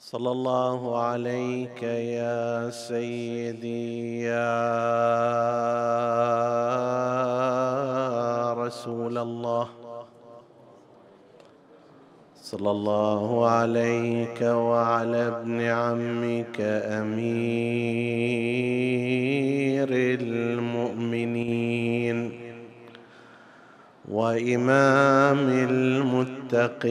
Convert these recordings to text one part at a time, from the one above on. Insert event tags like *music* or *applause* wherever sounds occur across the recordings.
صلى الله عليك يا سيدي يا رسول الله. صلى الله عليك وعلى ابن عمك أمير المؤمنين وإمام المتقين.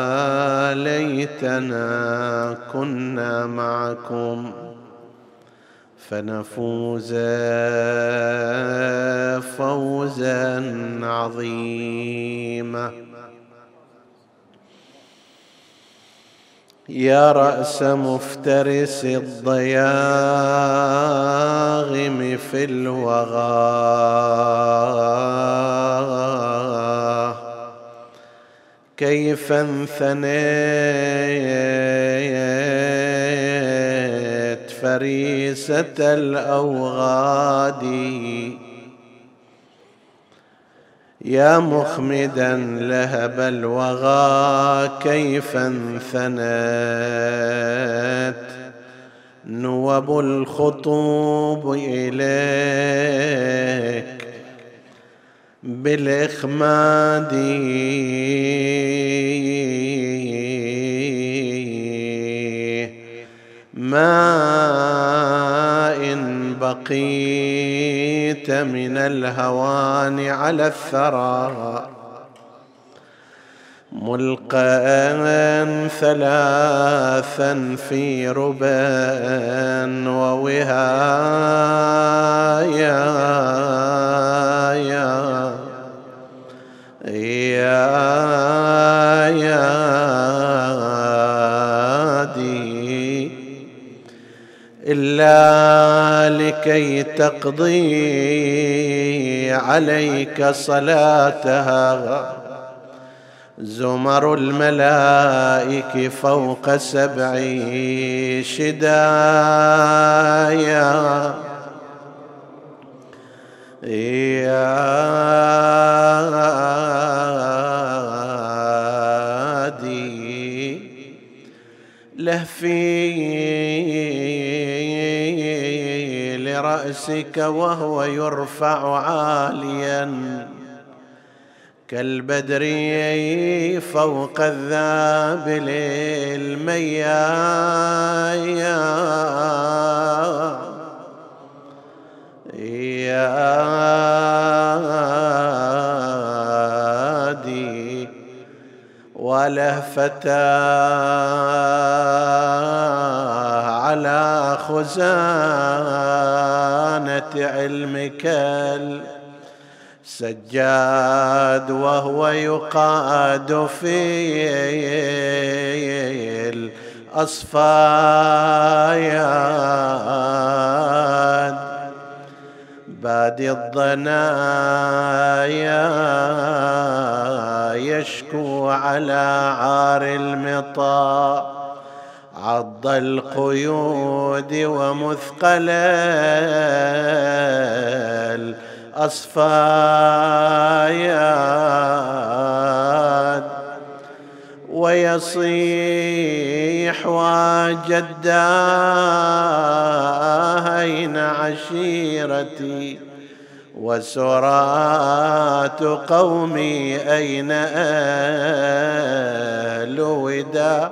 ليتنا كنا معكم فنفوز فوزا عظيما. يا رأس مفترس الضياغم في الوغى. كيف انثنيت فريسة الأوغاد. يا مخمدا لهب الوغى كيف انثنت نوب الخطوب إليك بالإخماد ما إن بقيت من الهوان على الثرى. ملقا ثلاثا في ربا ووهايا يا يا يا دي إلا لكي تقضي عليك صلاتها. زمر الملائك فوق سبع شدايا. يا لهفي لرأسك وهو يرفع عاليا. كالبدر فوق الذابل الميا يا دي ولهفتا على خزانة علمك السجاد وهو يقاد في الأصفاياد بادي الضنايا يشكو على عار المطا عض القيود ومثقل الأصفاياد ويصيح وجدا أين عشيرتي وسرات قومي أين آل ودا؟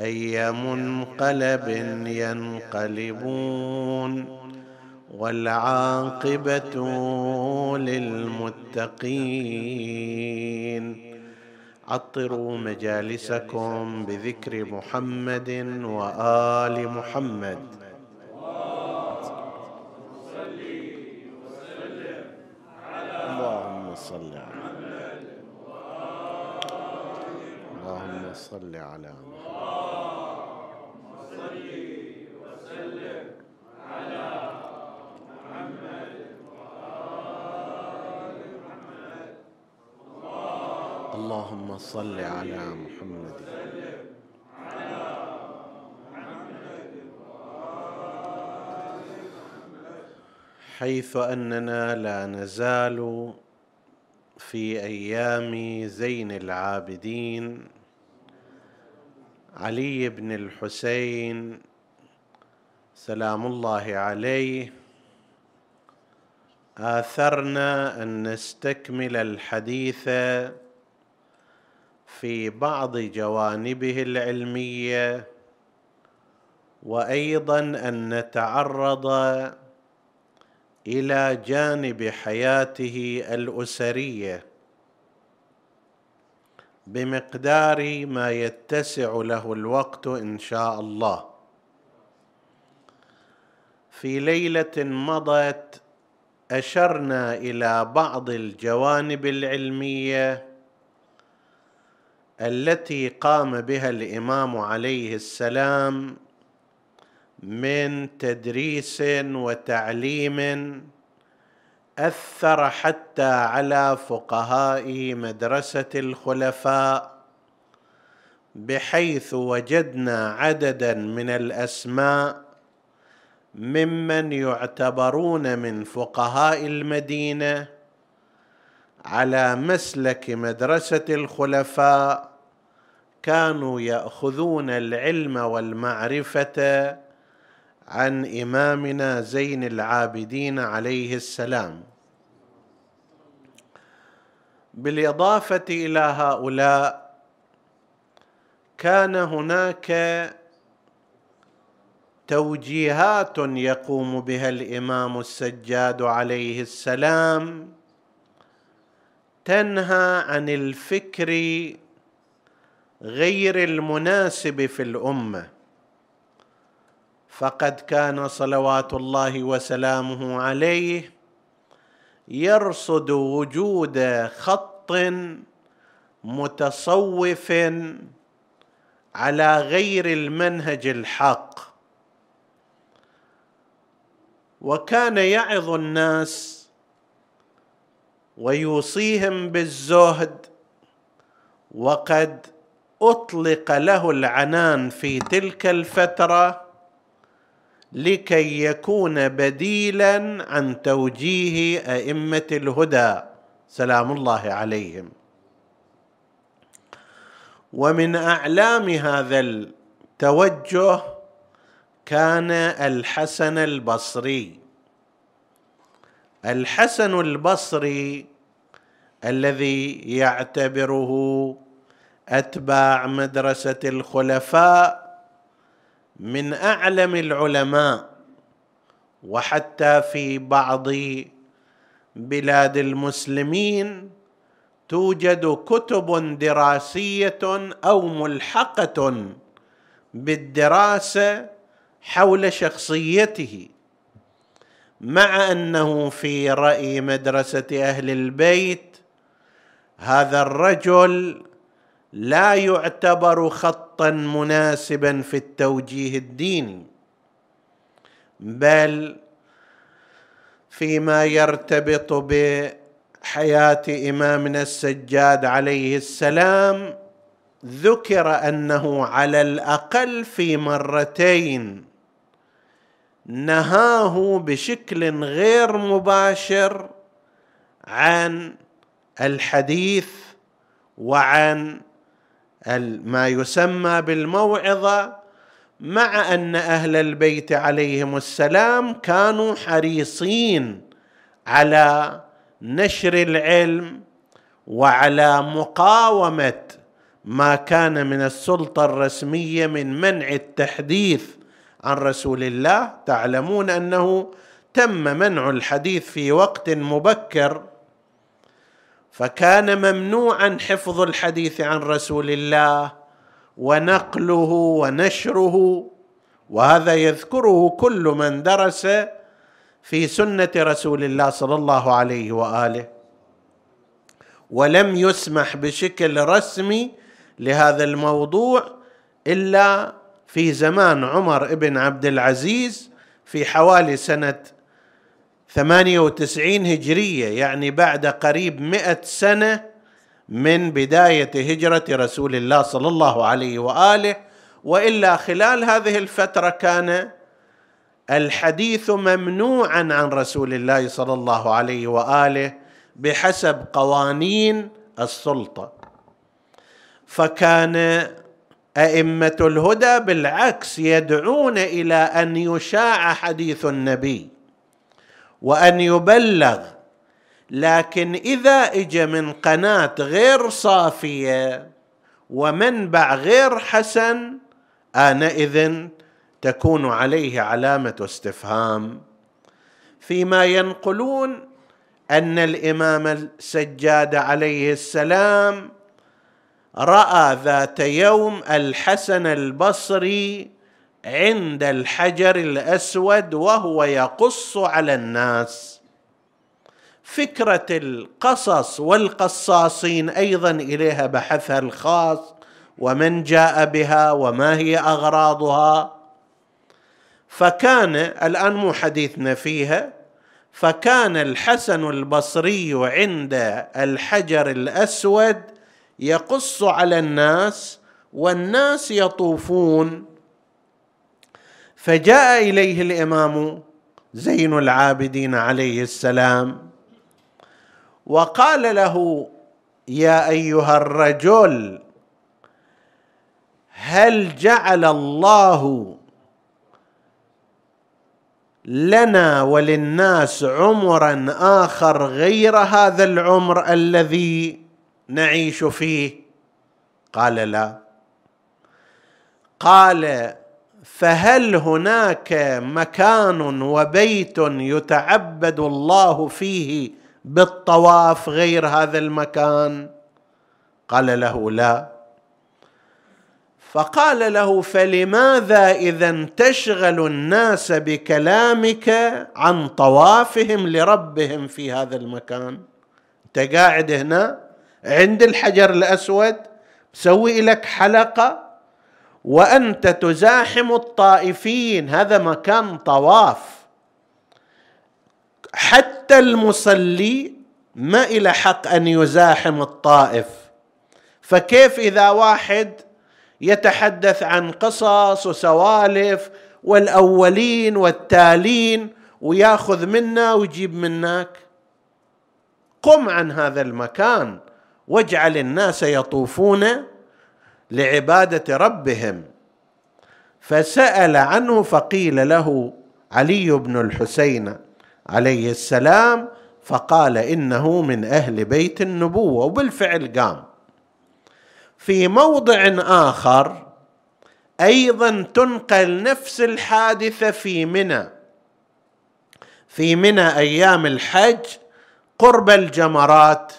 اي منقلب ينقلبون والعاقبة للمتقين. عطروا مجالسكم بذكر محمد وآل محمد. اللهم صل على اللهم صل على اللهم صل على محمد حيث أننا لا نزال في أيام زين العابدين. علي بن الحسين سلام الله عليه آثرنا أن نستكمل الحديث في بعض جوانبه العلمية وأيضا أن نتعرض إلى جانب حياته الأسرية بمقدار ما يتسع له الوقت إن شاء الله. في ليلة مضت أشرنا إلى بعض الجوانب العلمية التي قام بها الإمام عليه السلام من تدريس وتعليم أثر حتى على فقهاء مدرسة الخلفاء بحيث وجدنا عددا من الأسماء ممن يعتبرون من فقهاء المدينة على مسلك مدرسة الخلفاء كانوا يأخذون العلم والمعرفة عن إمامنا زين العابدين عليه السلام. بالإضافة إلى هؤلاء كان هناك توجيهات يقوم بها الإمام السجاد عليه السلام تنهى عن الفكر غير المناسب في الأمة. فقد كان صلوات الله وسلامه عليه يرصد وجود خط متصوف على غير المنهج الحق. وكان يعظ الناس ويوصيهم بالزهد وقد أطلق له العنان في تلك الفترة. لكي يكون بديلا عن توجيه أئمة الهدى سلام الله عليهم. ومن أعلام هذا التوجه كان الحسن البصري. الحسن البصري الذي يعتبره أتباع مدرسة الخلفاء من أعلم العلماء وحتى في بعض بلاد المسلمين توجد كتب دراسية أو ملحقة بالدراسة حول شخصيته مع أنه في رأي مدرسة أهل البيت هذا الرجل لا يعتبر خطا مناسبا في التوجيه الديني بل فيما يرتبط بحياة إمامنا السجاد عليه السلام ذكر أنه على الأقل في مرتين نهاه بشكل غير مباشر عن الحديث وعن ما يسمى بالموعظة مع أن أهل البيت عليهم السلام كانوا حريصين على نشر العلم وعلى مقاومة ما كان من السلطة الرسمية من منع التحديث عن رسول الله. تعلمون أنه تم منع الحديث في وقت مبكر فكان ممنوعا حفظ الحديث عن رسول الله ونقله ونشره وهذا يذكره كل من درس في سنة رسول الله صلى الله عليه وآله. ولم يسمح بشكل رسمي لهذا الموضوع إلا في زمان عمر بن عبد العزيز في حوالي سنة 98 هجرية يعني بعد قريب مئة سنة من بداية هجرة رسول الله صلى الله عليه وآله. وإلا خلال هذه الفترة كان الحديث ممنوعا عن رسول الله صلى الله عليه وآله بحسب قوانين السلطة. فكان أئمة الهدى بالعكس يدعون إلى أن يشاع حديث النبي. وأن يبلغ. لكن إذا اجى من قناة غير صافية ومنبع غير حسن آنئذ تكون عليه علامة استفهام. فيما ينقلون أن الإمام السجاد عليه السلام رأى ذات يوم الحسن البصري عند الحجر الأسود وهو يقص على الناس. فكرة القصص والقصاصين أيضا إليها بحثها الخاص ومن جاء بها وما هي أغراضها. فكان الآن مو حديثنا فيها فكان الحسن البصري عند الحجر الأسود يقص على الناس والناس يطوفون. فجاء إليه الإمام زين العابدين عليه السلام وقال له يا أيها الرجل هل جعل الله لنا وللناس عمرا آخر غير هذا العمر الذي نعيش فيه؟ قال لا. قال فهل هناك مكان وبيت يتعبد الله فيه بالطواف غير هذا المكان؟ قال له لا. فقال له فلماذا إذا تشغل الناس بكلامك عن طوافهم لربهم في هذا المكان؟ أنت قاعد هنا عند الحجر الأسود مسوي لك حلقة وأنت تزاحم الطائفين. هذا مكان طواف. حتى المصلي ما إلى حق أن يزاحم الطائف. فكيف إذا واحد يتحدث عن قصص وسوالف والأولين والتالين وياخذ منا ويجيب منك قم عن هذا المكان واجعل الناس يطوفون لعبادة ربهم. فسأل عنه فقيل له علي بن الحسين عليه السلام فقال إنه من أهل بيت النبوة وبالفعل قام. في موضع آخر أيضا تنقل نفس الحادثة في منى. في منى أيام الحج قرب الجمرات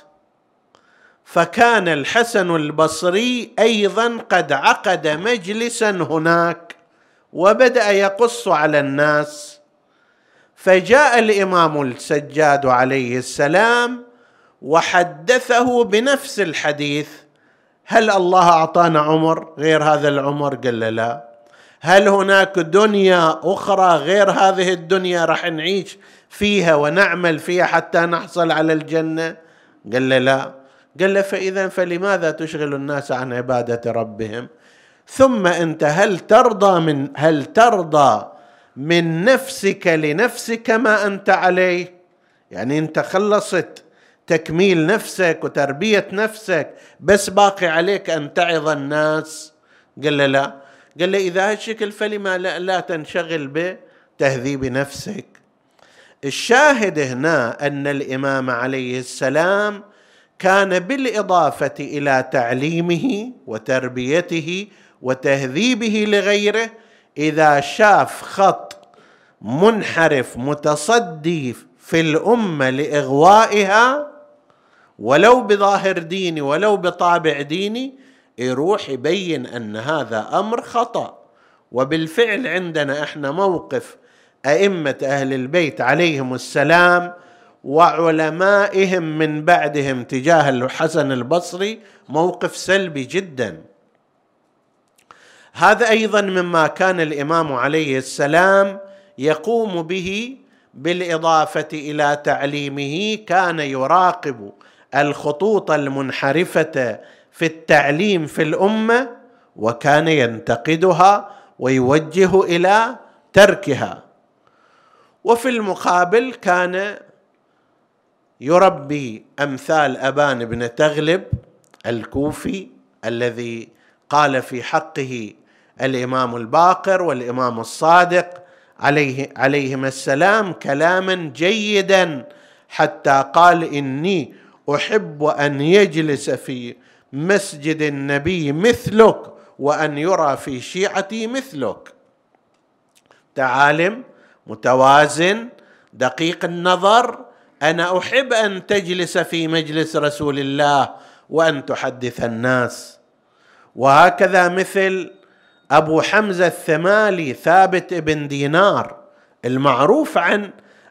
فكان الحسن البصري أيضا قد عقد مجلسا هناك وبدأ يقص على الناس. فجاء الإمام السجاد عليه السلام وحدثه بنفس الحديث. هل الله أعطانا عمر؟ غير هذا العمر؟ قال لا. هل هناك دنيا أخرى غير هذه الدنيا راح نعيش فيها ونعمل فيها حتى نحصل على الجنة؟ قال لا. قال له فإذا فلماذا تشغل الناس عن عبادة ربهم؟ ثم أنت هل ترضى من هل ترضى من نفسك لنفسك ما أنت عليه؟ يعني أنت خلصت تكميل نفسك وتربية نفسك بس باقي عليك أن تعظ الناس. قال له لا. قال له إذا هالشكل فلما لا, لا تنشغل بتهذيب نفسك. الشاهد هنا أن الإمام عليه السلام كان بالإضافة إلى تعليمه وتربيته وتهذيبه لغيره إذا شاف خط منحرف متصدي في الأمة لإغوائها ولو بظاهر ديني ولو بطابع ديني يروح يبين أن هذا أمر خطأ. وبالفعل عندنا إحنا موقف أئمة أهل البيت عليهم السلام وعلمائهم من بعدهم تجاه الحسن البصري موقف سلبي جدا. هذا أيضا مما كان الإمام عليه السلام يقوم به بالإضافة إلى تعليمه كان يراقب الخطوط المنحرفة في التعليم في الأمة وكان ينتقدها ويوجه إلى تركها. وفي المقابل كان يربي أمثال أبان بن تغلب الكوفي الذي قال في حقه الإمام الباقر والإمام الصادق عليه عليهما السلام كلاما جيدا حتى قال إني أحب أن يجلس في مسجد النبي مثلك وأن يرى في شيعتي مثلك. تعالم متوازن دقيق النظر أنا أحب أن تجلس في مجلس رسول الله وأن تحدث الناس. وهكذا مثل أبو حمزة الثمالي ثابت بن دينار المعروف عن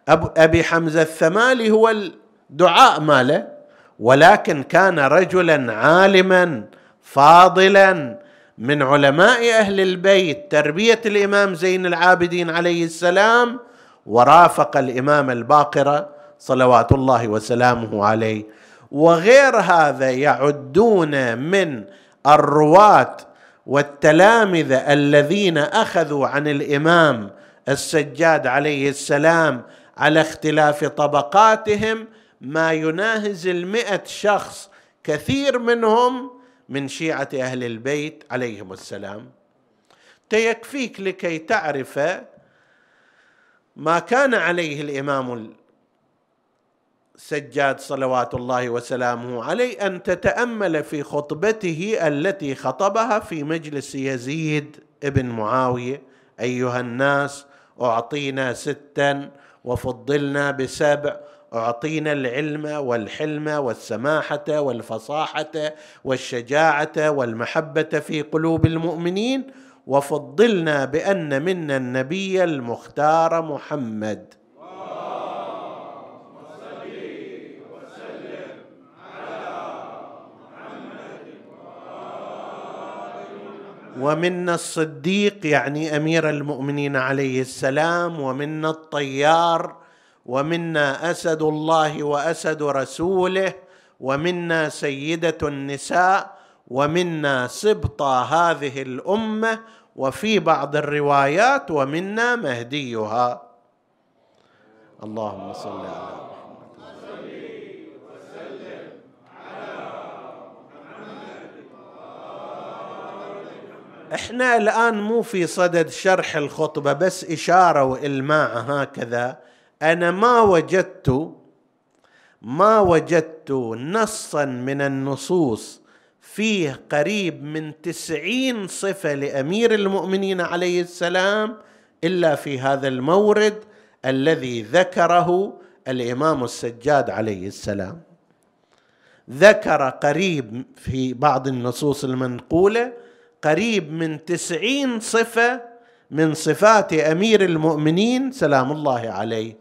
أبي حمزة الثمالي هو الدعاء ماله ولكن كان رجلا عالما فاضلا من علماء أهل البيت تربية الإمام زين العابدين عليه السلام ورافق الإمام الباقر صلوات الله وسلامه عليه. وغير هذا يعدون من الرواة والتلامذة الذين أخذوا عن الإمام السجاد عليه السلام على اختلاف طبقاتهم ما يناهز المئة شخص كثير منهم من شيعة أهل البيت عليهم السلام. تيكفيك لكي تعرف ما كان عليه الإمام السجاد صلوات الله وسلامه عليه أن تتأمل في خطبته التي خطبها في مجلس يزيد ابن معاوية. أيها الناس أعطينا ستا وفضلنا بسبع. أعطينا العلم والحلم والسماحة والفصاحة والشجاعة والمحبة في قلوب المؤمنين. وفضلنا بأن منا النبي المختار محمد. ومنا الصديق يعني أمير المؤمنين عليه السلام ومنا الطيار ومنا أسد الله وأسد رسوله ومنا سيدة النساء ومنا سبط هذه الأمة وفي بعض الروايات ومنا مهديها. اللهم صل على إحنا الآن مو في صدد شرح الخطبة بس إشارة وإلماع هكذا. أنا ما وجدت ما وجدت نصا من النصوص فيه قريب من تسعين صفة لأمير المؤمنين عليه السلام إلا في هذا المورد الذي ذكره الإمام السجاد عليه السلام. ذكر قريب في بعض النصوص المنقولة قريب من تسعين صفة من صفات أمير المؤمنين سلام الله عليه.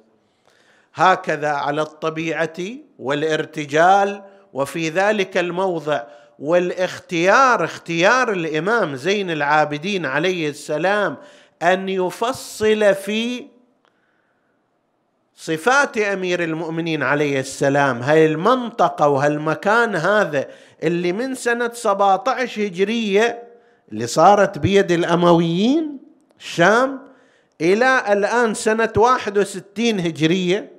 هكذا على الطبيعة والارتجال وفي ذلك الموضع والاختيار اختيار الإمام زين العابدين عليه السلام أن يفصل في صفات أمير المؤمنين عليه السلام. هاي المنطقة وهالمكان هذا اللي من سنة 17 هجرية اللي صارت بيد الأمويين الشام إلى الآن سنة 61 هجرية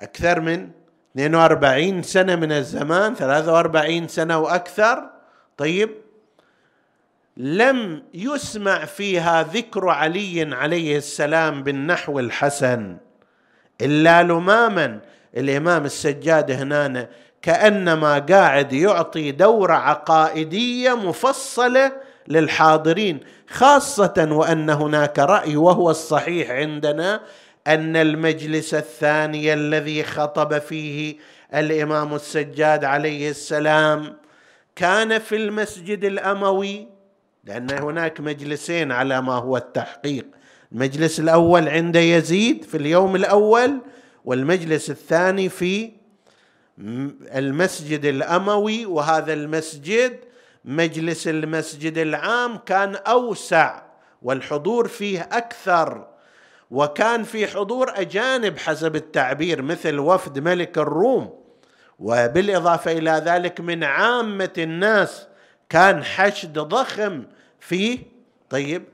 أكثر من 42 سنة من الزمان 43 سنة وأكثر. طيب لم يسمع فيها ذكر علي عليه السلام بالنحو الحسن إلا لماما. الإمام السجاد هنا كأنما قاعد يعطي دوره عقائدية مفصلة للحاضرين خاصة وأن هناك رأي وهو الصحيح عندنا أن المجلس الثاني الذي خطب فيه الإمام السجاد عليه السلام كان في المسجد الأموي لأن هناك مجلسين على ما هو التحقيق. المجلس الأول عند يزيد في اليوم الأول والمجلس الثاني في المسجد الأموي وهذا المسجد مجلس المسجد العام كان أوسع والحضور فيه أكثر وكان في حضور أجانب حسب التعبير مثل وفد ملك الروم. وبالإضافة إلى ذلك من عامة الناس كان حشد ضخم فيه طيب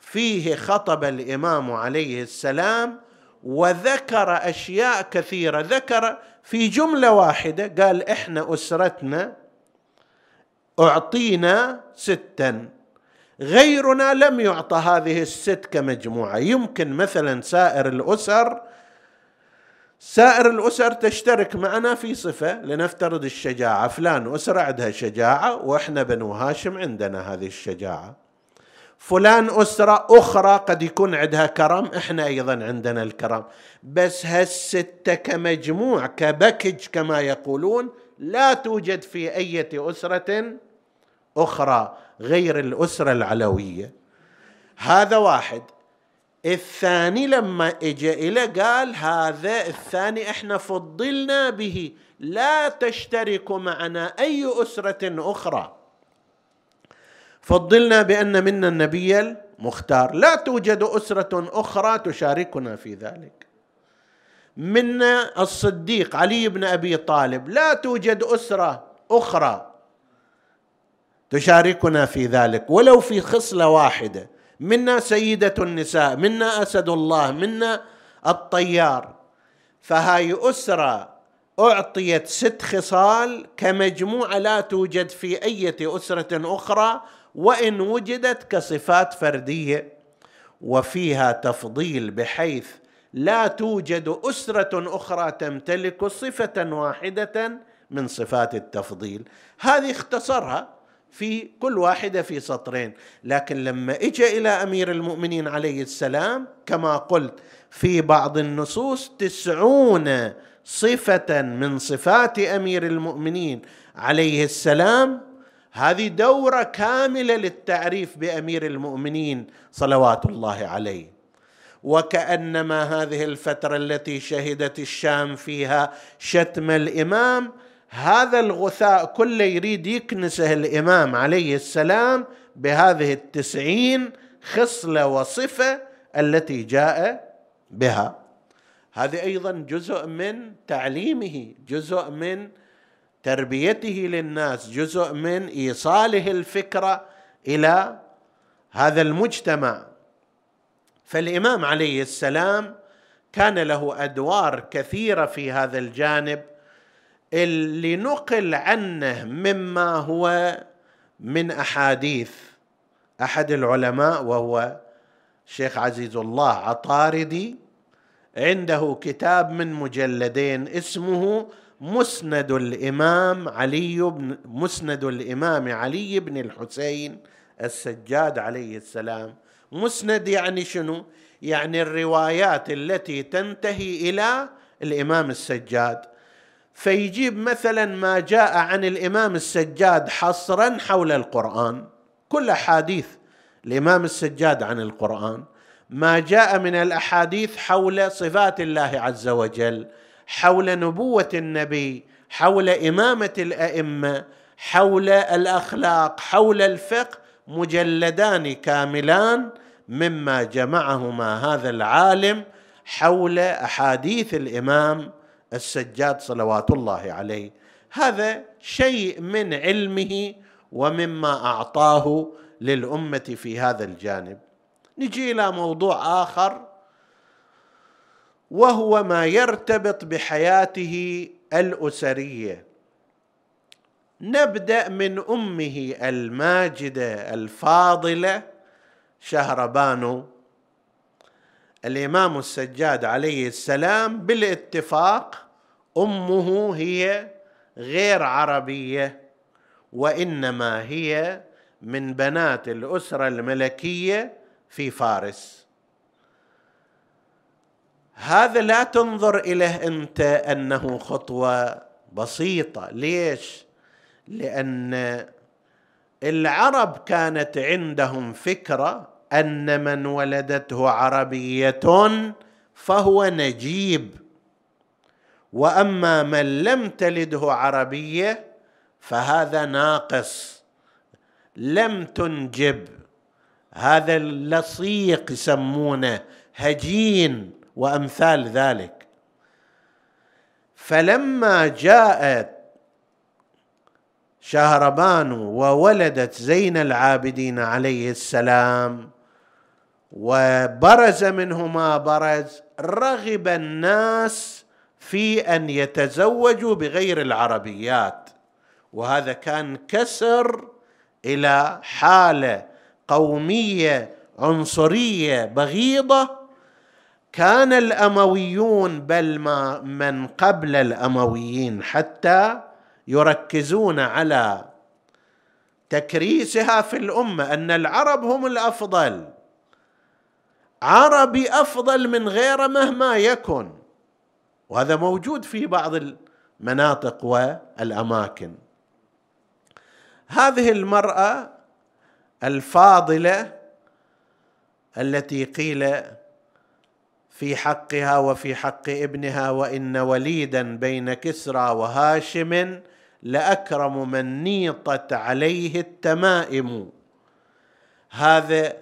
فيه خطب الإمام عليه السلام وذكر أشياء كثيرة. ذكر في جملة واحدة قال إحنا أسرتنا أعطينا ستا. غيرنا لم يعطى هذه الست كمجموعة. يمكن مثلا سائر الأسر سائر الأسر تشترك معنا في صفة لنفترض الشجاعة. فلان أسرة عندها شجاعة وإحنا بنو هاشم عندنا هذه الشجاعة. فلان أسرة أخرى قد يكون عندها كرم إحنا أيضا عندنا الكرم. بس هالستة كمجموع كبكج كما يقولون لا توجد في اية أسرة أخرى غير الأسرة العلوية. هذا واحد. الثاني لما اجى إلى قال هذا الثاني إحنا فضلنا به لا تشترك معنا أي أسرة أخرى. فضلنا بأن منا النبي المختار. لا توجد أسرة أخرى تشاركنا في ذلك. منا الصديق علي بن أبي طالب. لا توجد أسرة أخرى تشاركنا في ذلك. ولو في خصلة واحدة. منا سيدة النساء منا أسد الله منا الطيار. فهاي أسرة أعطيت ست خصال كمجموعة لا توجد في أي أسرة أخرى وإن وجدت كصفات فردية وفيها تفضيل بحيث لا توجد أسرة أخرى تمتلك صفة واحدة من صفات التفضيل. هذه اختصرها في كل واحدة في سطرين. لكن لما اجى إلى أمير المؤمنين عليه السلام كما قلت في بعض النصوص تسعون صفة من صفات أمير المؤمنين عليه السلام هذه دورة كاملة للتعريف بأمير المؤمنين صلوات الله عليه. وكأنما هذه الفترة التي شهدت الشام فيها شتم الإمام هذا الغثاء كله يريد يكنسه الإمام عليه السلام بهذه التسعين خصلة وصفة التي جاء بها. هذه أيضا جزء من تعليمه جزء من تربيته للناس جزء من إيصاله الفكرة إلى هذا المجتمع. فالإمام عليه السلام كان له أدوار كثيرة في هذا الجانب اللي نقل عنه مما هو من أحاديث أحد العلماء وهو شيخ عزيز الله عطاردي. عنده كتاب من مجلدين اسمه مسند الإمام علي بن مسند الإمام علي بن الحسين السجاد عليه السلام. مسند يعني شنو؟ يعني الروايات التي تنتهي إلى الإمام السجاد. فيجيب مثلا ما جاء عن الإمام السجاد حصرا حول القرآن. كل أحاديث الإمام السجاد عن القرآن. ما جاء من الأحاديث حول صفات الله عز وجل. حول نبوة النبي حول إمامة الأئمة حول الأخلاق حول الفقه مجلدان كاملان مما جمعهما هذا العالم حول أحاديث الإمام السجاد صلوات الله عليه. هذا شيء من علمه ومما أعطاه للأمة في هذا الجانب. نجي إلى موضوع آخر وهو ما يرتبط بحياته الأسرية. نبدأ من أمه الماجدة الفاضلة شهربانو. الإمام السجاد عليه السلام بالاتفاق أمه هي غير عربية وإنما هي من بنات الأسرة الملكية في فارس. هذا لا تنظر إليه أنت أنه خطوة بسيطة. ليش؟ لأن العرب كانت عندهم فكرة أن من ولدته عربية فهو نجيب. وأما من لم تلده عربية فهذا ناقص لم تنجب. هذا اللصيق يسمونه هجين. وأمثال ذلك. فلما جاءت شهربانو وولدت زين العابدين عليه السلام وبرز منه ما برز رغب الناس في أن يتزوجوا بغير العربيات. وهذا كان كسر إلى حالة قومية عنصرية بغيضة كان الأمويون بل ما من قبل الأمويين حتى يركزون على تكريسها في الأمة أن العرب هم الأفضل. عربي أفضل من غيره مهما يكن. وهذا موجود في بعض المناطق والأماكن. هذه المرأة الفاضلة التي قيل في حقها وفي حق ابنها وإن وليدا بين كسرى وهاشم لأكرم من نيطت عليه التمائم. هذا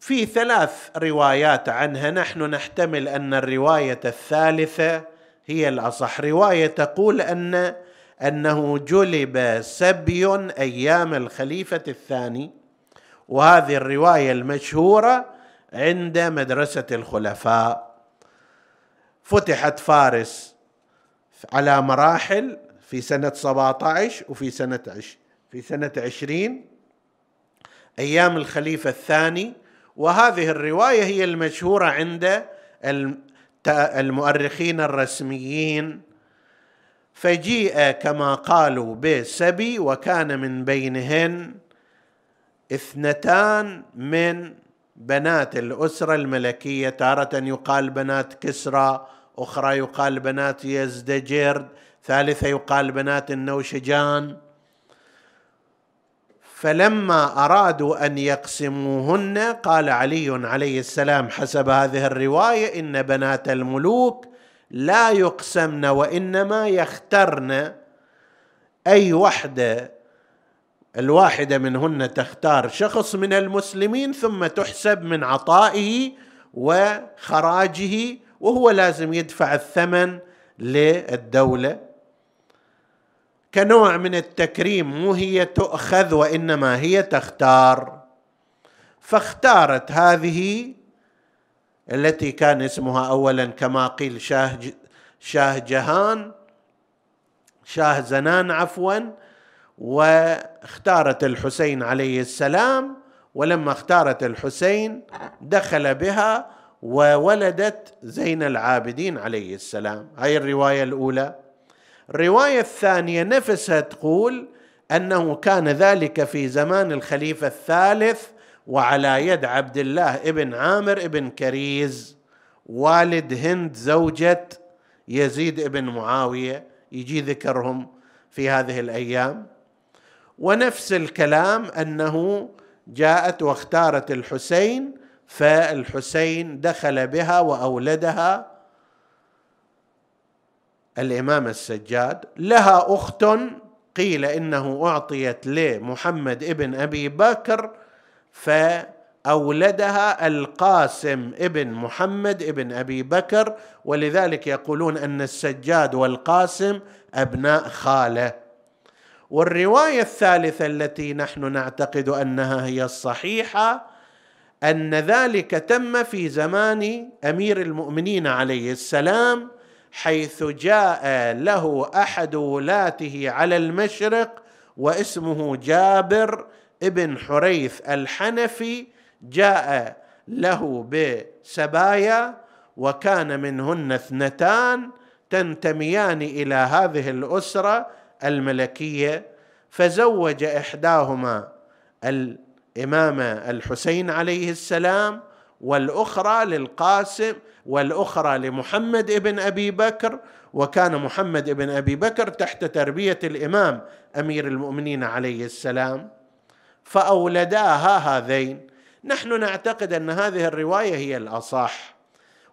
في ثلاث روايات عنها. نحن نحتمل أن الرواية الثالثة هي الأصح. رواية تقول أن أنه جلب سبي أيام الخليفة الثاني وهذه الرواية المشهورة عند مدرسة الخلفاء فتحت فارس على مراحل في سنة 17 وفي سنة في سنة 20 أيام الخليفة الثاني. وهذه الرواية هي المشهورة عند المؤرخين الرسميين. فجيء كما قالوا بسبي وكان من بينهن اثنتان من بنات الأسرة الملكية تارة يقال بنات كسرى أخرى يقال بنات يزدجرد ثالثة يقال بنات النوشجان. فلما أرادوا أن يقسموهن قال علي عليه السلام حسب هذه الرواية إن بنات الملوك لا يقسمن وإنما يخترن. أي وحدة الواحدة منهن تختار شخص من المسلمين ثم تحسب من عطائه وخراجه وهو لازم يدفع الثمن للدولة. كنوع من التكريم مو هي تؤخذ وإنما هي تختار. فاختارت هذه التي كان اسمها اولا كما قيل شاه شاه جهان شاه زنان عفوا واختارت الحسين عليه السلام ولما اختارت الحسين دخل بها وولدت زين العابدين عليه السلام. هاي الرواية الأولى. الرواية الثانية نفسها تقول أنه كان ذلك في زمان الخليفة الثالث وعلى يد عبد الله ابن عامر ابن كريز والد هند زوجة يزيد ابن معاوية. يجي ذكرهم في هذه الأيام. ونفس الكلام أنه جاءت واختارت الحسين فالحسين دخل بها وأولدها الإمام السجاد. لها أخت قيل إنه أعطيت لمحمد ابن أبي بكر فأولدها القاسم ابن محمد ابن أبي بكر ولذلك يقولون أن السجاد والقاسم أبناء خالة. والرواية الثالثة التي نحن نعتقد أنها هي الصحيحة أن ذلك تم في زمان أمير المؤمنين عليه السلام حيث جاء له أحد ولاته على المشرق واسمه جابر ابن حريث الحنفي جاء له بسبايا وكان منهن اثنتان تنتميان إلى هذه الأسرة الملكية فزوج إحداهما الإمام الحسين عليه السلام والأخرى للقاسم والأخرى لمحمد ابن أبي بكر وكان محمد ابن أبي بكر تحت تربية الإمام أمير المؤمنين عليه السلام. فأولداها هذين. نحن نعتقد أن هذه الرواية هي الأصح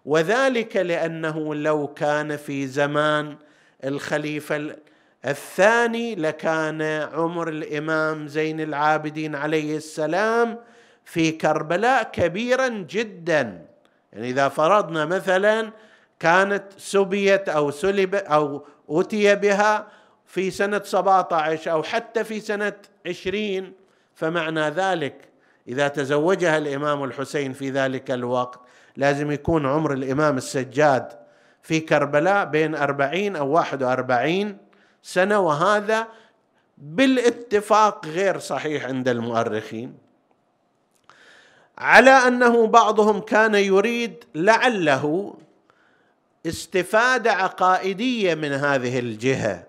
وذلك لأنه لو كان في زمان الخليفة الثاني لكان عمر الإمام زين العابدين عليه السلام في كربلاء كبيرا جدا. يعني إذا فرضنا مثلا كانت سبيت أو سلب أو اتي بها في سنة 17 أو حتى في سنة 20 فمعنى ذلك إذا تزوجها الإمام الحسين في ذلك الوقت لازم يكون عمر الإمام السجاد في كربلاء بين أربعين أو واحد وأربعين سنة وهذا بالاتفاق غير صحيح عند المؤرخين. على أنه بعضهم كان يريد لعله استفادة عقائدية من هذه الجهة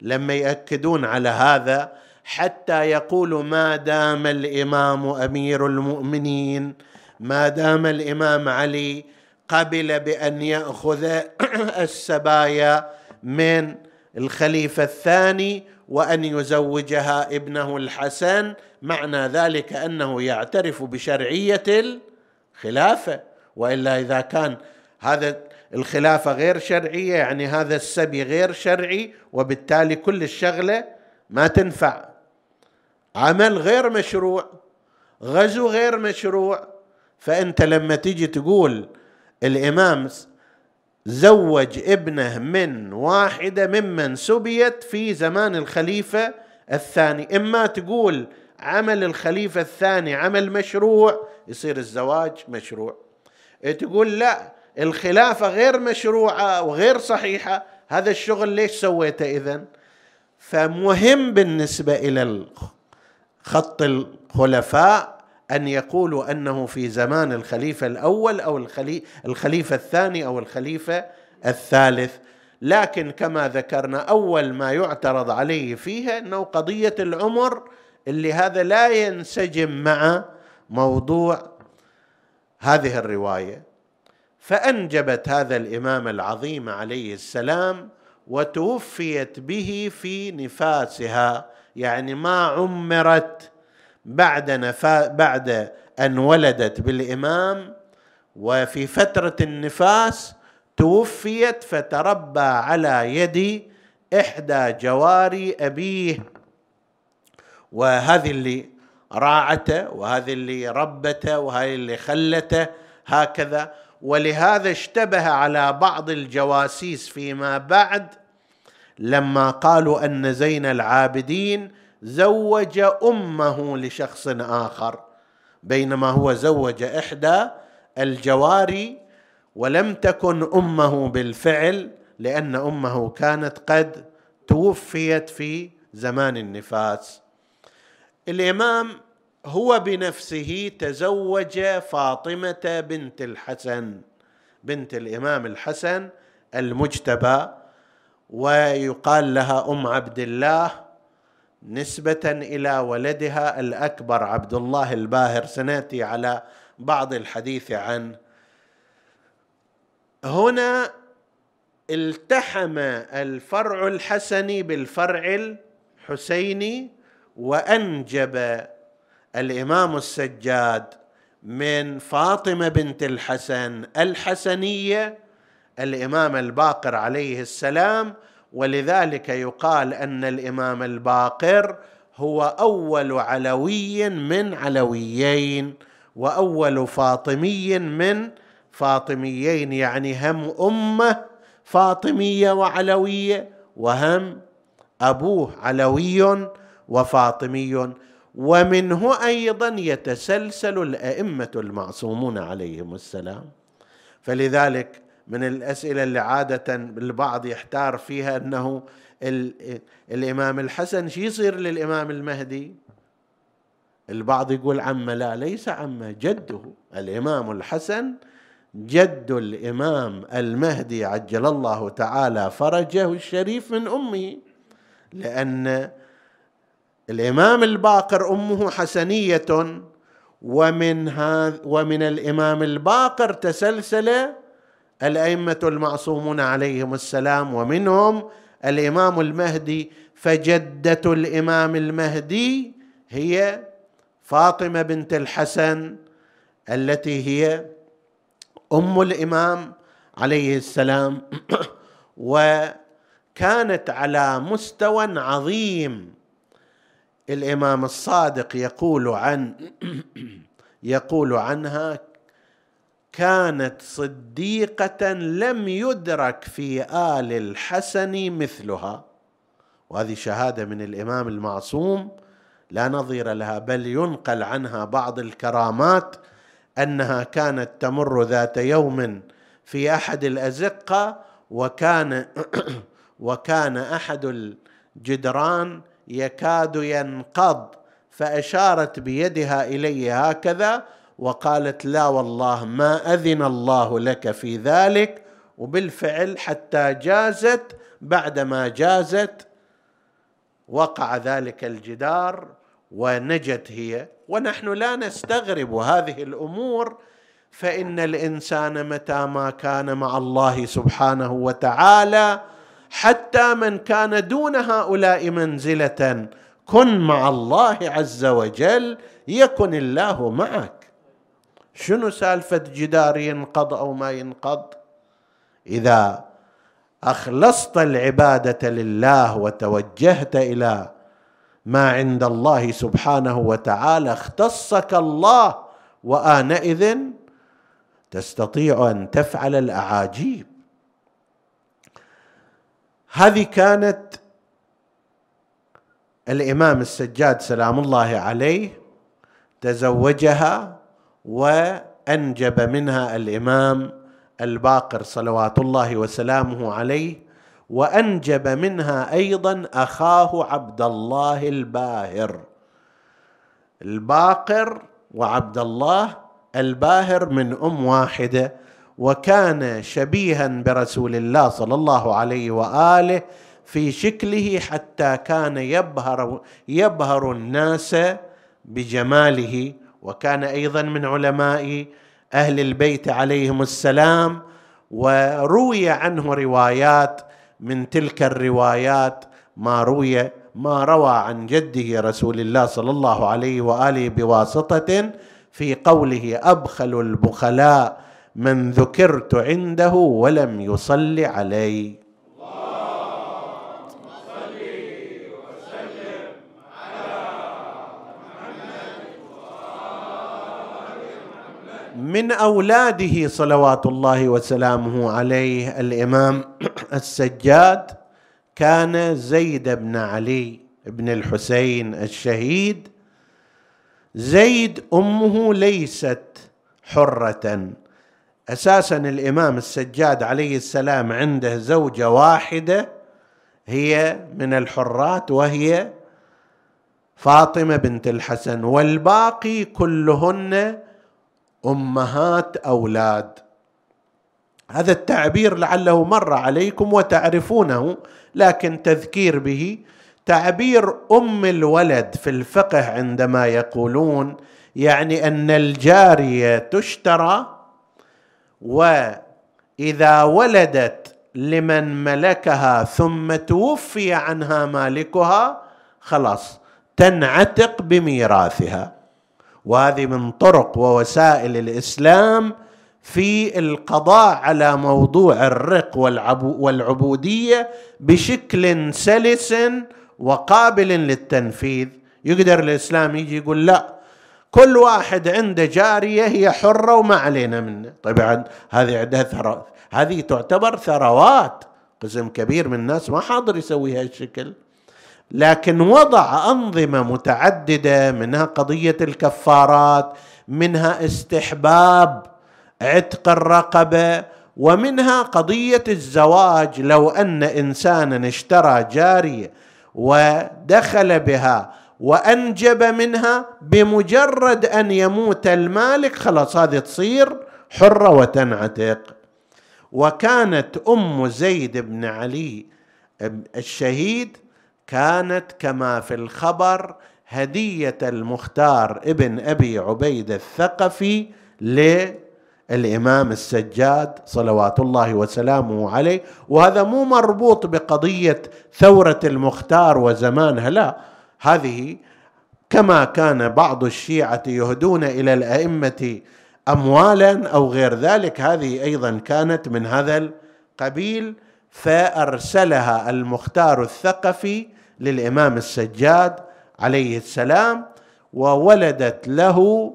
لما يأكدون على هذا حتى يقولوا ما دام الإمام أمير المؤمنين ما دام الإمام علي قبل بأن يأخذ *coughs* السبايا من الخليفة الثاني وأن يزوجها ابنه الحسن. معنى ذلك أنه يعترف بشرعية الخلافة وإلا إذا كان هذا الخلافة غير شرعية يعني هذا السبي غير شرعي وبالتالي كل الشغلة ما تنفع. عمل غير مشروع غزو غير مشروع. فأنت لما تيجي تقول الإمام زوج ابنه من واحدة ممن سبيت في زمان الخليفة الثاني. إما تقول عمل الخليفة الثاني عمل مشروع يصير الزواج مشروع. تقول لا الخلافة غير مشروعة وغير صحيحة هذا الشغل ليش سويته اذا فمهم بالنسبة إلى خط الخلفاء أن يقولوا أنه في زمان الخليفة الأول أو الخليفة الثاني أو الخليفة الثالث. لكن كما ذكرنا أول ما يعترض عليه فيها أنه قضية العمر اللي هذا لا ينسجم مع موضوع هذه الرواية. فأنجبت هذا الإمام العظيم عليه السلام وتوفيت به في نفاسها يعني ما عمرت بعد نفا بعد أن ولدت بالإمام وفي فترة النفاس توفيت فتربى على يد إحدى جواري أبيه. وهذه اللي راعته وهذه اللي ربته وهذه اللي خلته هكذا. ولهذا اشتبه على بعض الجواسيس فيما بعد لما قالوا أن زين العابدين زوج أمه لشخص آخر بينما هو زوج إحدى الجواري ولم تكن أمه بالفعل لأن أمه كانت قد توفيت في زمان النفاس. الإمام هو بنفسه تزوج فاطمة بنت الحسن بنت الإمام الحسن المجتبى ويقال لها أم عبد الله نسبة إلى ولدها الأكبر عبد الله الباهر. سنأتي على بعض الحديث عنه هنا التحم الفرع الحسني بالفرع الحسيني وأنجب الإمام السجاد من فاطمة بنت الحسن الحسنية الإمام الباقر عليه السلام ولذلك يقال أن الإمام الباقر هو أول علوي من علويين وأول فاطمي من فاطميين يعني هم أمة فاطمية وعلوية وهم أبوه علوي وفاطمي. ومنه أيضا يتسلسل الأئمة المعصومون عليهم السلام. فلذلك من الأسئلة اللي عادة البعض يحتار فيها أنه الإمام الحسن شو يصير للإمام المهدي؟ البعض يقول عمه لا ليس عمه جده الإمام الحسن جد الإمام المهدي عجل الله تعالى فرجه الشريف من امه لأن الإمام الباقر أمه حسنية ومن هذا ومن الإمام الباقر تسلسل الأئمة المعصومون عليهم السلام ومنهم الإمام المهدي. فجدة الإمام المهدي هي فاطمة بنت الحسن التي هي أم الإمام عليه السلام. *clears throat* وكانت على مستوى عظيم. الإمام الصادق يقول عن *clears throat* يقول عنها كانت صديقة لم يدرك في آل الحسن مثلها. وهذه شهادة من الإمام المعصوم. لا نظير لها بل ينقل عنها بعض الكرامات أنها كانت تمر ذات يوم في أحد الأزقة وكان *clears throat* وكان أحد الجدران يكاد ينقض فأشارت بيدها إلي هكذا وقالت لا والله ما أذن الله لك في ذلك وبالفعل حتى جازت بعدما جازت وقع ذلك الجدار ونجت هي. ونحن لا نستغرب هذه الأمور فإن الإنسان متى ما كان مع الله سبحانه وتعالى حتى من كان دون هؤلاء منزلة كن مع الله عز وجل يكن الله معك. شنو سالفة جدار ينقض أو ما ينقض؟ إذا أخلصت العبادة لله وتوجهت إلى ما عند الله سبحانه وتعالى اختصك الله وآنئذ تستطيع أن تفعل الأعاجيب. هذه كانت الإمام السجاد سلام الله عليه تزوجها وأنجب منها الإمام الباقر صلوات الله وسلامه عليه وأنجب منها أيضا أخاه عبد الله الباهر. الباقر وعبد الله الباهر من أم واحدة وكان شبيها برسول الله صلى الله عليه وآله في شكله حتى كان يبهر يبهر الناس بجماله. وكان أيضا من علماء أهل البيت عليهم السلام وروي عنه روايات من تلك الروايات ما روي ما روى عن جده رسول الله صلى الله عليه وآله بواسطة في قوله أبخل البخلاء من ذكرت عنده ولم يصل علي. من أولاده صلوات الله وسلامه عليه الإمام السجاد كان زيد بن علي بن الحسين الشهيد. زيد أمه ليست حرة. أساسا الإمام السجاد عليه السلام عنده زوجة واحدة هي من الحرات وهي فاطمة بنت الحسن. والباقي كلهن أمهات أولاد. هذا التعبير لعله مر عليكم وتعرفونه لكن تذكير به تعبير أم الولد في الفقه عندما يقولون يعني أن الجارية تشترى وإذا ولدت لمن ملكها ثم توفي عنها مالكها خلاص تنعتق بميراثها. وهذه من طرق ووسائل الإسلام في القضاء على موضوع الرق والعبودية بشكل سلس وقابل للتنفيذ. يقدر الإسلام يجي يقول لا كل واحد عنده جارية هي حرة وما علينا منه. طبعا هذه عندها ثروات هذه تعتبر ثروات. قسم كبير من الناس ما حاضر يسوي هالشكل. لكن وضع أنظمة متعددة منها قضية الكفارات منها استحباب عتق الرقبة ومنها قضية الزواج. لو أن انسانا اشترى جارية ودخل بها وأنجب منها بمجرد أن يموت المالك خلاص هذه تصير حرة وتنعتق. وكانت أم زيد بن علي الشهيد كانت كما في الخبر هدية المختار ابن أبي عبيد الثقفي للإمام السجاد صلوات الله وسلامه عليه. وهذا مو مربوط بقضية ثورة المختار وزمانها لا هذه كما كان بعض الشيعة يهدون إلى الأئمة اموالا أو غير ذلك. هذه أيضا كانت من هذا القبيل. فأرسلها المختار الثقفي للإمام السجاد عليه السلام وولدت له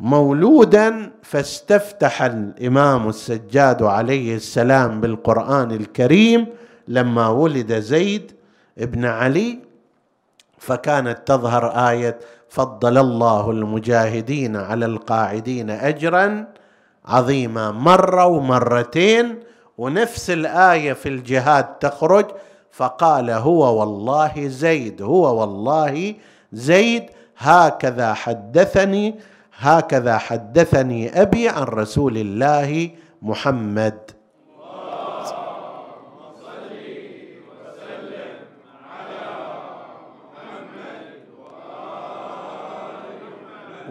مولودا فاستفتح الإمام السجاد عليه السلام بالقرآن الكريم لما ولد زيد بن علي. فكانت تظهر آية فضل الله المجاهدين على القاعدين اجرا عظيما. مرة ومرتين ونفس الآية في الجهاد تخرج فقال هو والله زيد هو والله زيد هكذا حدثني هكذا حدثني أبي عن رسول الله محمد.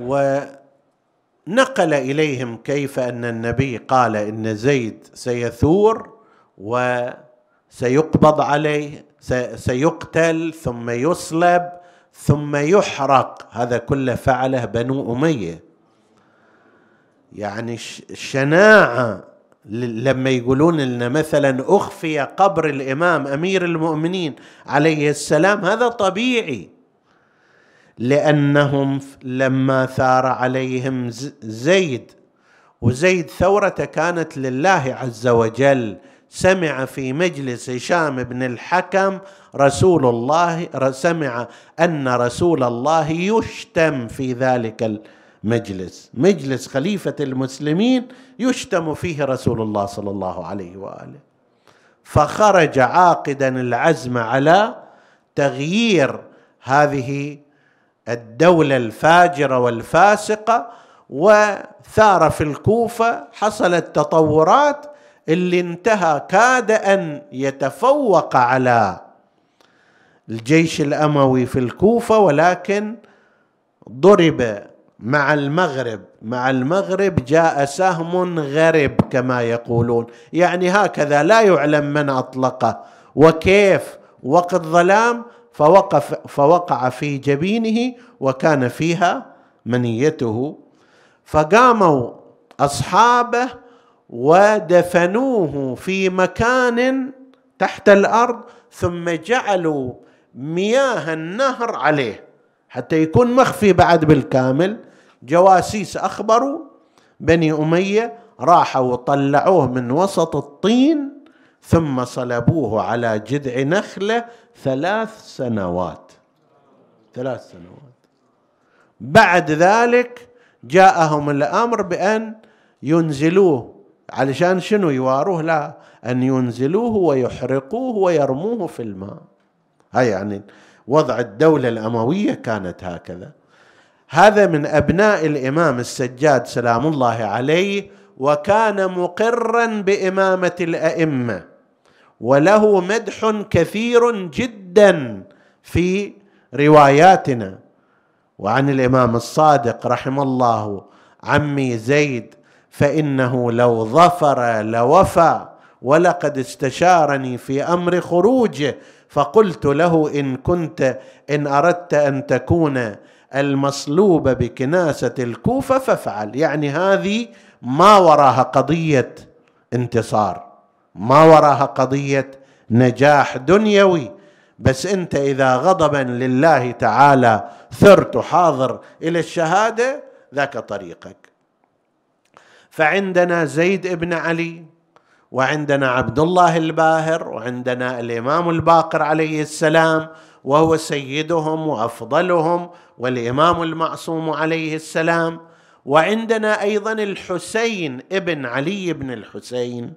ونقل إليهم كيف أن النبي قال إن زيد سيثور وسيقبض عليه سيقتل ثم يصلب ثم يحرق. هذا كله فعله بنو أمية. يعني الشناعة لما يقولون لنا مثلا أخفي قبر الإمام أمير المؤمنين عليه السلام هذا طبيعي. لأنهم لما ثار عليهم زيد وزيد ثورته كانت لله عز وجل سمع في مجلس هشام بن الحكم رسول الله سمع أن رسول الله يشتم في ذلك المجلس. مجلس خليفة المسلمين يشتم فيه رسول الله صلى الله عليه وآله. فخرج عاقدا العزم على تغيير هذه الدولة الفاجرة والفاسقة وثار في الكوفة حصلت تطورات اللي انتهى كاد أن يتفوق على الجيش الأموي في الكوفة ولكن ضرب مع المغرب. مع المغرب جاء سهم غرب كما يقولون. يعني هكذا لا يعلم من أطلقه وكيف وقت ظلام فوقف فوقع في جبينه وكان فيها منيته. فقاموا أصحابه ودفنوه في مكان تحت الأرض ثم جعلوا مياه النهر عليه. حتى يكون مخفي بعد بالكامل. جواسيس أخبروا بني أمية راحوا وطلعوه من وسط الطين ثم صلبوه على جذع نخلة ثلاث سنوات. ثلاث سنوات. بعد ذلك جاءهم الأمر بأن ينزلوه علشان شنو يواروه لا أن ينزلوه ويحرقوه ويرموه في الماء. هاي يعني وضع الدولة الأموية كانت هكذا. هذا من أبناء الإمام السجاد سلام الله عليه وكان مقرا بإمامة الأئمة وله مدح كثير جدا في رواياتنا. وعن الإمام الصادق رحم الله عمي زيد فإنه لو ظفر لوفى ولقد استشارني في أمر خروجه فقلت له إن كنت إن أردت أن تكون المصلوب بكناسة الكوفة فافعل. يعني هذه ما وراها قضية انتصار ما وراها قضية نجاح دنيوي. بس أنت إذا غضبا لله تعالى ثرت حاضر إلى الشهادة ذاك طريقك. فعندنا زيد بن علي وعندنا عبد الله الباهر وعندنا الإمام الباقر عليه السلام وهو سيدهم وأفضلهم والإمام المعصوم عليه السلام. وعندنا أيضا الحسين ابن علي بن الحسين.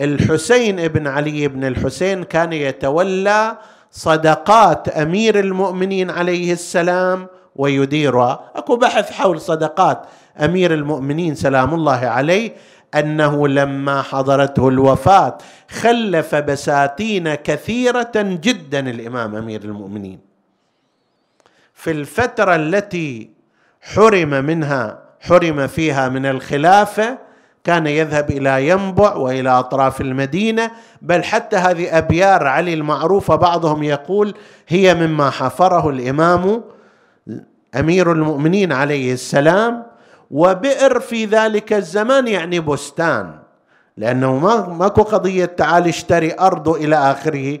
الحسين ابن علي بن الحسين كان يتولى صدقات أمير المؤمنين عليه السلام ويديرها أكو بحث حول صدقات أمير المؤمنين سلام الله عليه أنه لما حضرته الوفاة خلف بساتين كثيرة جدا الإمام أمير المؤمنين. في الفترة التي حرم منها حرم فيها من الخلافة كان يذهب إلى ينبع وإلى أطراف المدينة بل حتى هذه أبيار علي المعروفه بعضهم يقول هي مما حفره الإمام أمير المؤمنين عليه السلام وبئر في ذلك الزمان يعني بستان. لأنه ما ماكو قضية تعال اشتري أرض إلى آخره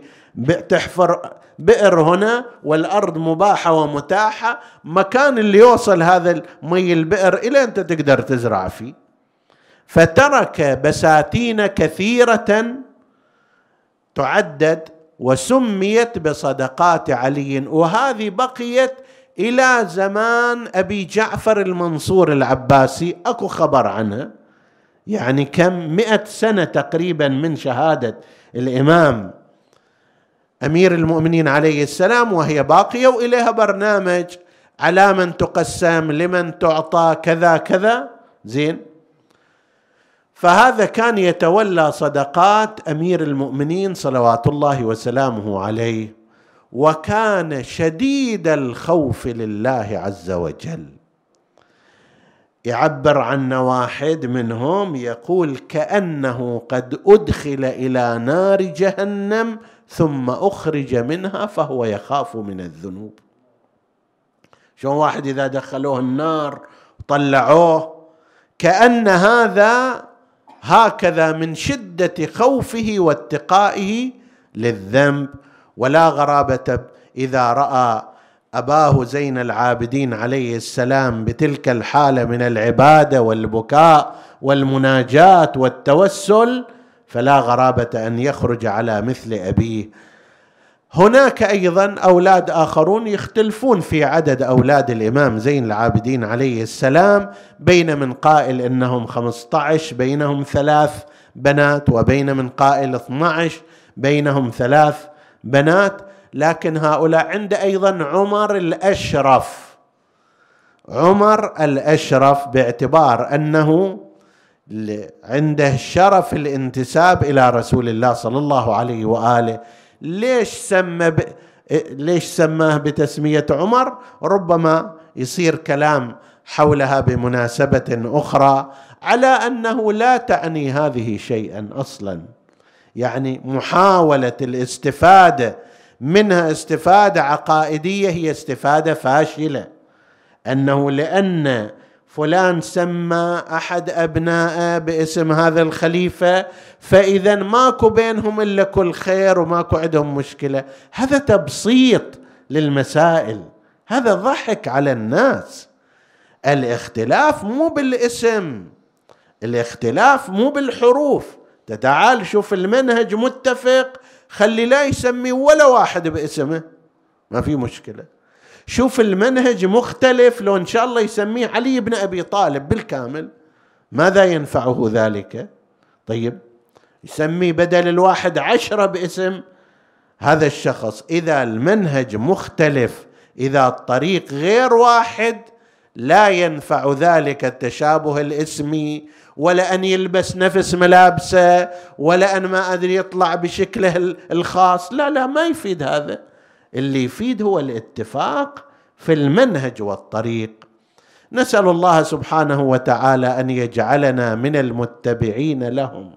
تحفر بئر هنا والأرض مباحة ومتاحة مكان اللي يوصل هذا المي البئر إلى أنت تقدر تزرع فيه. فترك بساتين كثيرة تعدد وسميت بصدقات علي وهذه بقيت إلى زمان أبي جعفر المنصور العباسي أكو خبر عنها يعني كم؟ مئة سنة تقريبا من شهادة الإمام أمير المؤمنين عليه السلام وهي باقية وإليها برنامج على من تقسم لمن تعطى كذا كذا. زين. فهذا كان يتولى صدقات أمير المؤمنين صلوات الله وسلامه عليه. وكان شديد الخوف لله عز وجل. يعبر عن واحد منهم يقول كأنه قد أدخل إلى نار جهنم ثم أخرج منها فهو يخاف من الذنوب. شلون واحد إذا دخلوه النار طلعوه كأن هذا هكذا من شدة خوفه واتقائه للذنب. ولا غرابة إذا رأى أباه زين العابدين عليه السلام بتلك الحالة من العبادة والبكاء والمناجاة والتوسل فلا غرابة أن يخرج على مثل أبيه. هناك أيضا أولاد آخرون يختلفون في عدد أولاد الإمام زين العابدين عليه السلام بين من قائل إنهم 15 بينهم ثلاث بنات وبين من قائل 12 بينهم ثلاث بنات لكن هؤلاء عند أيضا عمر الأشرف. عمر الأشرف باعتبار أنه عنده شرف الانتساب إلى رسول الله صلى الله عليه وآله. ليش سمى ب... ليش سماه بتسمية عمر؟ ربما يصير كلام حولها بمناسبة أخرى على أنه لا تعني هذه شيئا أصلا. يعني محاولة الاستفادة منها استفادة عقائدية هي استفادة فاشلة. أنه لأن فلان سمى أحد ابنائه باسم هذا الخليفة فإذا ماكو بينهم إلا كل خير وماكو عندهم مشكلة. هذا تبسيط للمسائل. هذا ضحك على الناس. الاختلاف مو بالاسم الاختلاف مو بالحروف. تعال شوف المنهج متفق. خلي لا يسمي ولا واحد باسمه. ما في مشكلة. شوف المنهج مختلف. لو إن شاء الله يسميه علي بن أبي طالب بالكامل ماذا ينفعه ذلك؟ طيب يسمي بدل الواحد عشرة باسم. هذا الشخص إذا المنهج مختلف إذا الطريق غير واحد لا ينفع ذلك التشابه الاسمي. ولا أن يلبس نفس ملابسه ولا أن ما أدري يطلع بشكله الخاص. لا لا ما يفيد هذا. اللي يفيد هو الاتفاق في المنهج والطريق. نسأل الله سبحانه وتعالى أن يجعلنا من المتبعين لهم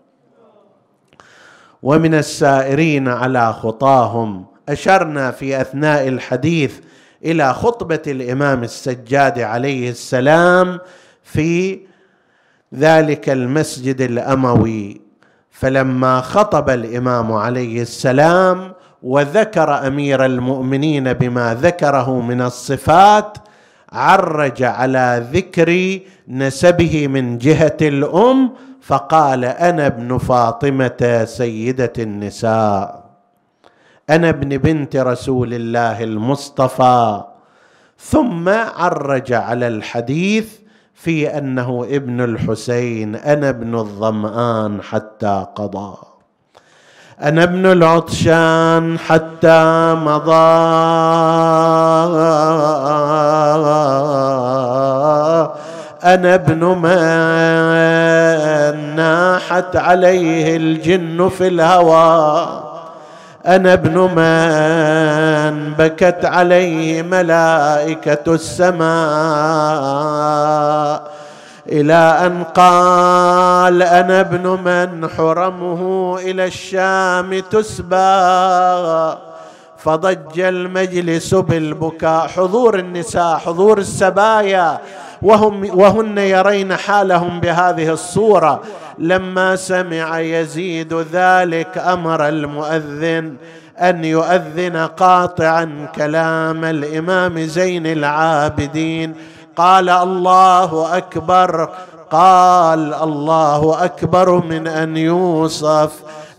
ومن السائرين على خطاهم. أشرنا في أثناء الحديث إلى خطبة الإمام السجاد عليه السلام في ذلك المسجد الأموي. فلما خطب الإمام عليه السلام وذكر أمير المؤمنين بما ذكره من الصفات عرج على ذكر نسبه من جهة الأم فقال أنا ابن فاطمة سيدة النساء. أنا ابن بنت رسول الله المصطفى. ثم عرج على الحديث في أنه ابن الحسين أنا ابن الظمآن حتى قضى. أنا ابن العطشان حتى مضى. أنا ابن من ناحت عليه الجن في الهوى. أنا ابن من بكت عليه ملائكة السماء. إلى أن قال أنا ابن من حرمه إلى الشام تسبى. فضج المجلس بالبكاء حضور النساء حضور السبايا. وهم وهن يرين حالهم بهذه الصورة. لما سمع يزيد ذلك أمر المؤذن أن يؤذن قاطعا كلام الإمام زين العابدين. قال الله أكبر قال الله أكبر من أن يوصف.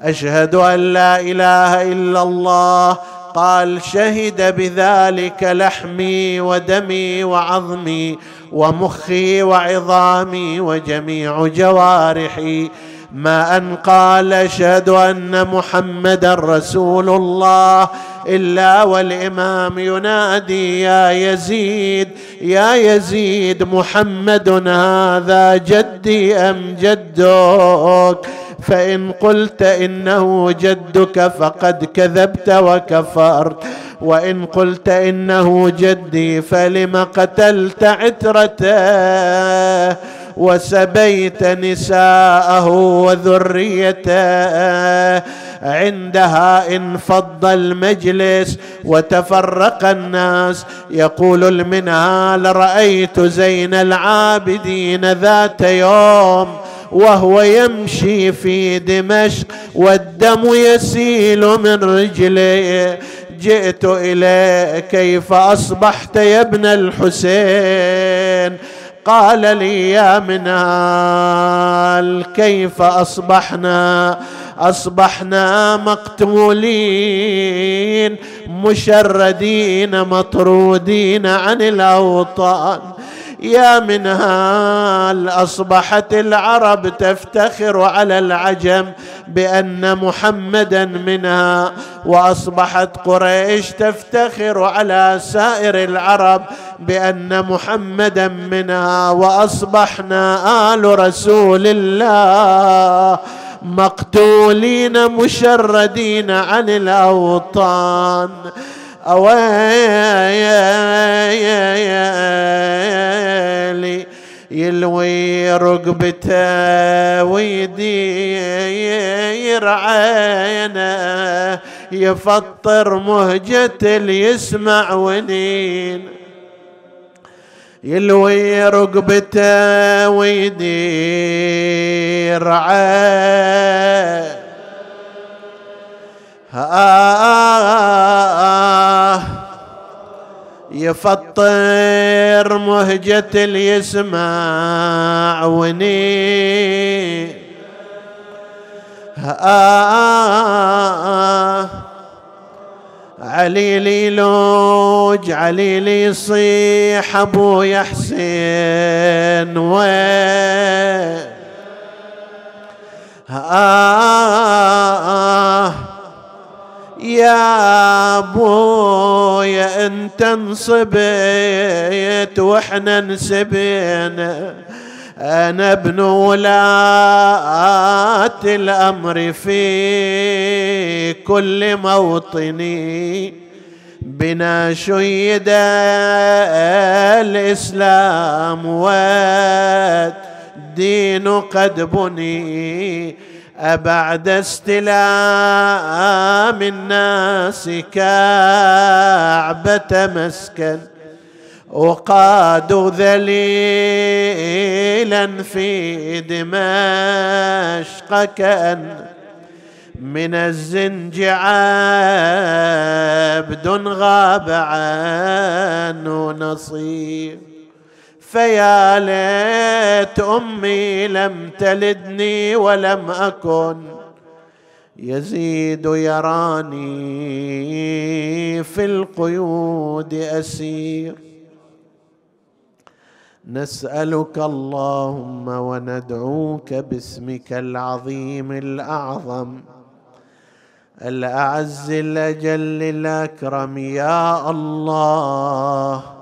أشهد أن لا إله إلا الله. قال شهد بذلك لحمي ودمي وعظمي. ومخي وعظامي وجميع جوارحي. ما أن قال أشهد أن محمدا رسول الله إلا والإمام ينادي يا يزيد يا يزيد محمد هذا جدي أم جدك؟ فإن قلت إنه جدك فقد كذبت وكفرت. وإن قلت إنه جدي فلم قتلت عترته وسبيت نساءه وذريته. عندها انفض المجلس وتفرق الناس. يقول المنهال رأيت زين العابدين ذات يوم وهو يمشي في دمشق والدم يسيل من رجليه جئت اليك كيف أصبحت يا ابن الحسين؟ قال لي يا منال كيف أصبحنا؟ أصبحنا مقتولين مشردين مطرودين عن الأوطان. يا منهال أصبحت العرب تفتخر على العجم بأن محمدا منها وأصبحت قريش تفتخر على سائر العرب بأن محمدا منها وأصبحنا آل رسول الله مقتولين مشردين عن الأوطان. أويلي يلوي رقبته ويدير عينه يفطر مهجة يسمع ونين يلوي رقبته ويدير عينه آه يفطر مهجة اللي يسمع وني آه علي لي لوج علي لي يصيح أبو حسين وين؟ آه يا ابويا انت انصبيت وإحنا انسبينا أنا ابن ولاة الأمر في كل موطني. بنا شيد الإسلام والدين قد بني. أبعد استلام الناس كعبة مسكن وقادوا ذليلا في دمشق كأن. من الزنج عبد غاب عنه نصيب. فيا ليت أمي لم تلدني ولم أكن يزيد يراني في القيود أسير. نسألك اللهم وندعوك باسمك العظيم الأعظم الأعز الأجل الأكرم يا الله.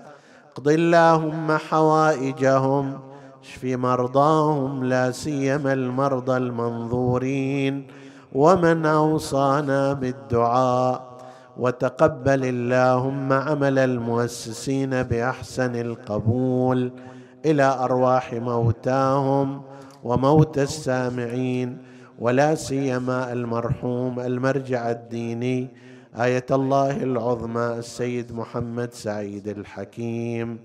اقض اللهم حوائجهم اشف مرضاهم لا سيما المرضى المنظورين ومن أوصانا بالدعاء وتقبل اللهم عمل المؤسسين بأحسن القبول إلى أرواح موتاهم وموت السامعين ولا سيما المرحوم المرجع الديني آية الله العظمى السيد محمد سعيد الحكيم.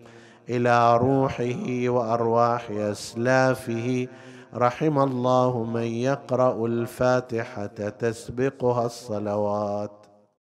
إلى روحه وأرواح أسلافه رحم الله من يقرأ الفاتحة تسبقها الصلوات.